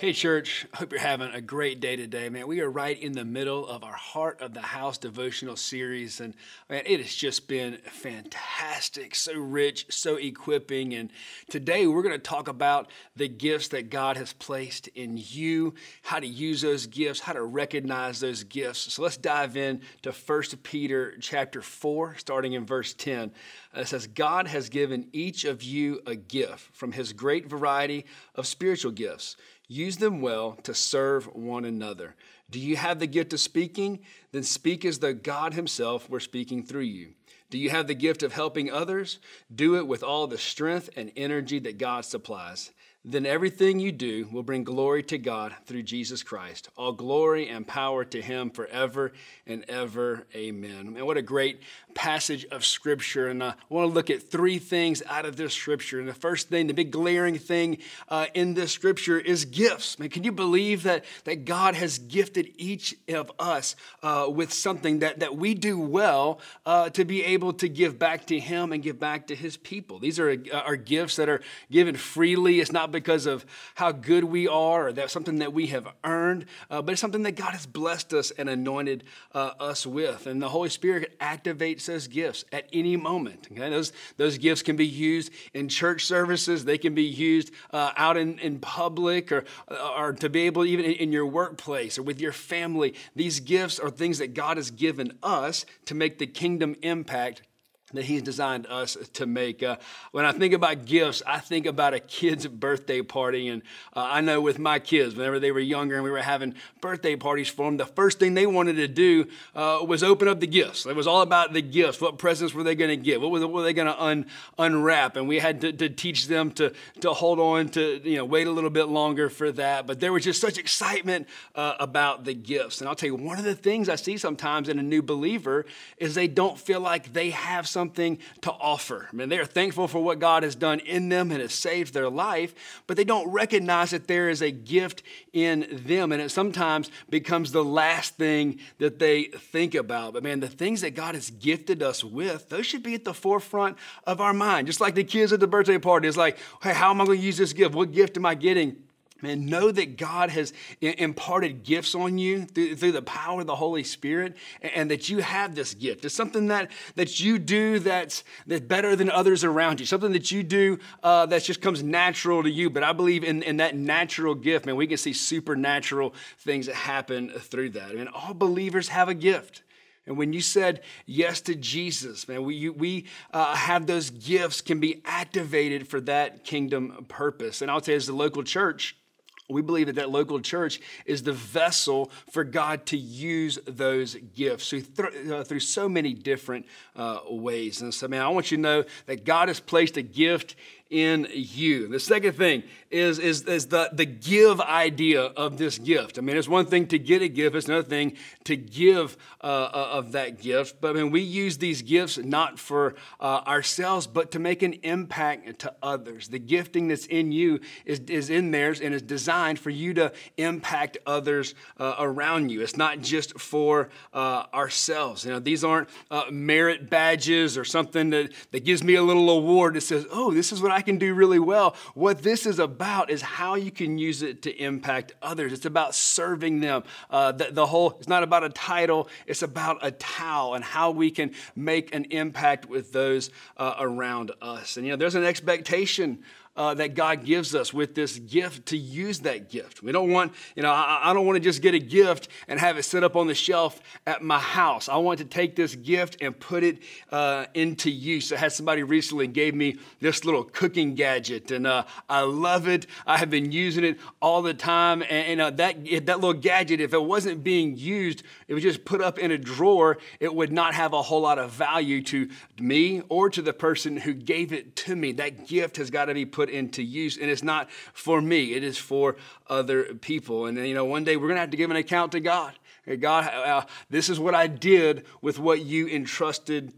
Hey, church. Hope you're having a great day today, man. We are right in the middle of our Heart of the House devotional series, and man, it has just been fantastic, so rich, so equipping. And today we're going to talk about the gifts that God has placed in you, how to use those gifts, how to recognize those gifts. So let's dive in to 1 Peter chapter 4, starting in verse 10. It says, God has given each of you a gift from his great variety of spiritual gifts. Use them well to serve one another. Do you have the gift of speaking? Then speak as though God Himself were speaking through you. Do you have the gift of helping others? Do it with all the strength and energy that God supplies then everything you do will bring glory to God through Jesus Christ. All glory and power to Him forever and ever. Amen. And what a great passage of Scripture. And uh, I want to look at three things out of this Scripture. And the first thing, the big glaring thing uh, in this Scripture is gifts. Man, can you believe that, that God has gifted each of us uh, with something that, that we do well uh, to be able to give back to Him and give back to His people? These are, uh, are gifts that are given freely. It's not because of how good we are or that's something that we have earned, uh, but it's something that God has blessed us and anointed uh, us with. And the Holy Spirit activates those gifts at any moment. Okay? Those, those gifts can be used in church services, they can be used uh, out in, in public or, or to be able, even in, in your workplace or with your family. These gifts are things that God has given us to make the kingdom impact that he's designed us to make. Uh, when I think about gifts, I think about a kid's birthday party. And uh, I know with my kids, whenever they were younger and we were having birthday parties for them, the first thing they wanted to do uh, was open up the gifts. It was all about the gifts. What presents were they going to get? What, what were they going to un, unwrap? And we had to, to, teach them to, to hold on to, you know, wait a little bit longer for that. But there was just such excitement uh, about the gifts. And I'll tell you, one of the things I see sometimes in a new believer is they don't feel like they have some something to offer. I mean, they are thankful for what God has done in them and has saved their life, but they don't recognize that there is a gift in them. And it sometimes becomes the last thing that they think about. But man, the things that God has gifted us with, those should be at the forefront of our mind. Just like the kids at the birthday party, it's like, hey, how am I going to use this gift? What gift am I getting? Man, know that God has imparted gifts on you through, through, the power of the Holy Spirit and that you have this gift. It's something that, that you do that's, that's better than others around you, something that you do uh, that just comes natural to you. But I believe in, in that natural gift, man, we can see supernatural things that happen through that. I mean, all believers have a gift. And when you said yes to Jesus, man, we, you, we uh, have those gifts can be activated for that kingdom purpose. And I'll tell you, as the local church, we believe that that local church is the vessel for God to use those gifts through, uh, through so many different uh, ways. And so, man, I want you to know that God has placed a gift in you. The second thing is, is, is the, the give idea of this gift. I mean, it's one thing to get a gift, it's another thing to give uh, uh, of that gift. But I mean, we use these gifts not for uh, ourselves, but to make an impact to others. The gifting that's in you is, is in theirs and is designed for you to impact others uh, around you. It's not just for uh, ourselves. You know, these aren't uh, merit badges or something that, that gives me a little award that says, oh, this is what I I can do really well. What this is about is how you can use it to impact others. It's about serving them. Uh, the, the whole, it's not about a title, it's about a towel and how we can make an impact with those uh, around us. And you know, there's an expectation uh, that God gives us with this gift to use that gift. We don't want, you know, I, I don't want to just get a gift and have it set up on the shelf at my house. I want to take this gift and put it uh, into use. I had somebody recently gave me this little cooking gadget, and uh, I love it. I have been using it all the time, and, and uh, that that little gadget, if it wasn't being used, it was just put up in a drawer. It would not have a whole lot of value to me or to the person who gave it to me. That gift has got to be put into use. And it's not for me, it is for other people. And, you know, one day we're going to have to give an account to God. God, uh, this is what I did with what you entrusted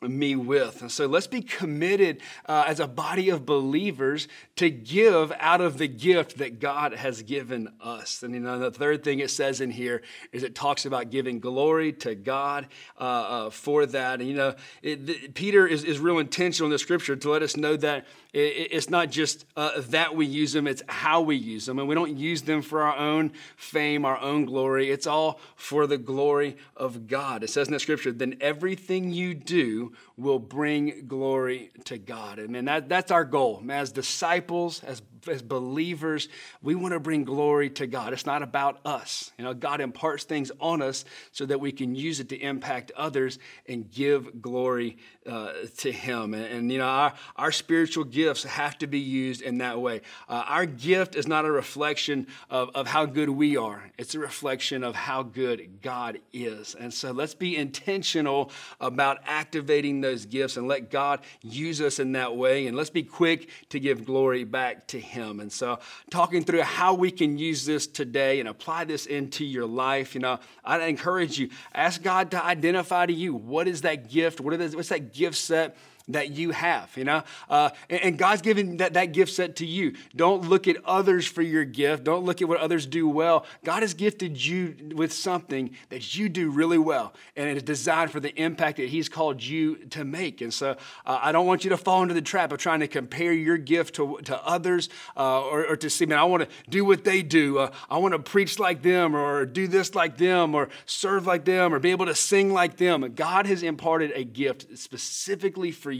me with. And so let's be committed uh, as a body of believers to give out of the gift that God has given us. And you know, the third thing it says in here is it talks about giving glory to God uh, uh, for that. And you know, it, Peter is, is real intentional in the scripture to let us know that it's not just uh, that we use them, it's how we use them. And we don't use them for our own fame, our own glory. It's all for the glory of God. It says in the scripture, then everything you do will bring glory to God. And that, that's our goal. As disciples, as as believers, we want to bring glory to God. It's not about us. You know, God imparts things on us so that we can use it to impact others and give glory uh, to Him. And, and, you know, our, our spiritual gifts have to be used in that way. Uh, our gift is not a reflection of, of how good we are, it's a reflection of how good God is. And so let's be intentional about activating those gifts and let God use us in that way. And let's be quick to give glory back to Him him. And so, talking through how we can use this today and apply this into your life, you know, I encourage you, ask God to identify to you what is that gift, what is, what's that gift set that you have, you know? Uh, and, and, God's given that, that gift set to you. Don't look at others for your gift. Don't look at what others do well. God has gifted you with something that you do really well, and it is designed for the impact that He's called you to make. And so uh, I don't want you to fall into the trap of trying to compare your gift to, to others uh, or, or, to see, man, I want to do what they do. Uh, I want to preach like them or do this like them or serve like them or be able to sing like them. God has imparted a gift specifically for you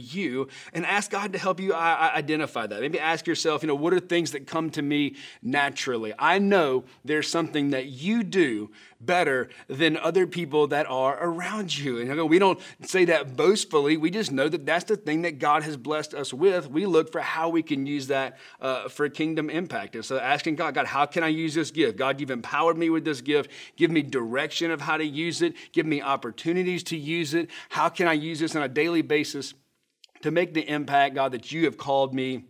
and ask God to help you identify that. Maybe ask yourself, you know, what are things that come to me naturally? I know there's something that you do better than other people that are around you. And we don't say that boastfully. We just know that that's the thing that God has blessed us with. We look for how we can use that uh, for kingdom impact. And so asking God, God, how can I use this gift? God, you've empowered me with this gift. Give me direction of how to use it. Give me opportunities to use it. How can I use this on a daily basis? To make the impact, God, that you have called me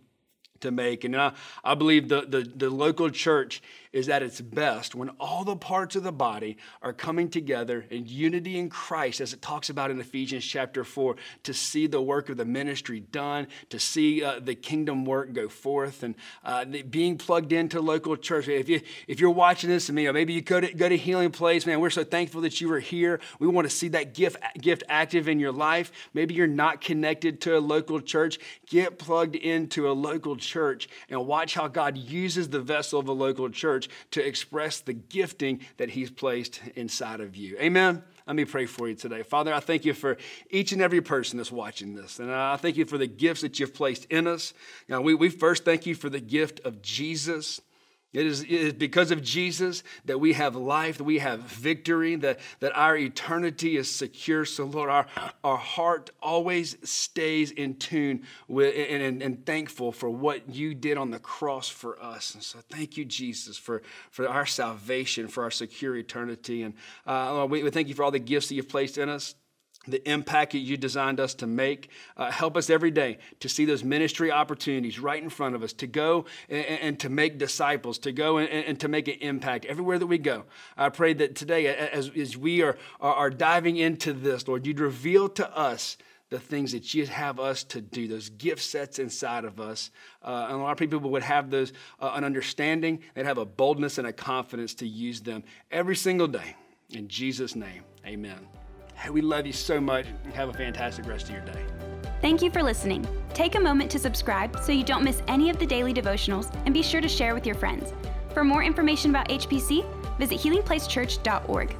to make. And I, I believe the, the, the local church is at its best when all the parts of the body are coming together in unity in Christ, as it talks about in Ephesians chapter 4, to see the work of the ministry done, to see uh, the kingdom work go forth, and uh, being plugged into local church. If, you, if you're watching this, and you know, maybe you go to, go to Healing Place, man, we're so thankful that you are here. We want to see that gift, gift active in your life. Maybe you're not connected to a local church. Get plugged into a local church and watch how God uses the vessel of a local church church to express the gifting that He's placed inside of you. Amen. Let me pray for you today. Father, I thank you for each and every person that's watching this. And I thank you for the gifts that you've placed in us. Now, we, we first thank you for the gift of Jesus. It is, it is, because of Jesus that we have life, that we have victory, that, that our eternity is secure. So, Lord, our, our heart always stays in tune with and, and, and thankful for what you did on the cross for us. And so, thank you, Jesus, for, for our salvation, for our secure eternity. And uh, Lord, we, we thank you for all the gifts that you've placed in us the impact that you designed us to make. Uh, help us every day to see those ministry opportunities right in front of us, to go and, and to make disciples, to go and, and, to make an impact everywhere that we go. I pray that today, as, as we are, are, diving into this, Lord, you'd reveal to us the things that you'd have us to do, those gift sets inside of us. Uh, and a lot of people would have those, uh, an understanding, they'd have a boldness and a confidence to use them every single day. In Jesus' name, amen. We love you so much. Have a fantastic rest of your day. Thank you for listening. Take a moment to subscribe so you don't miss any of the daily devotionals and be sure to share with your friends. For more information about HPC, visit healingplacechurch.org.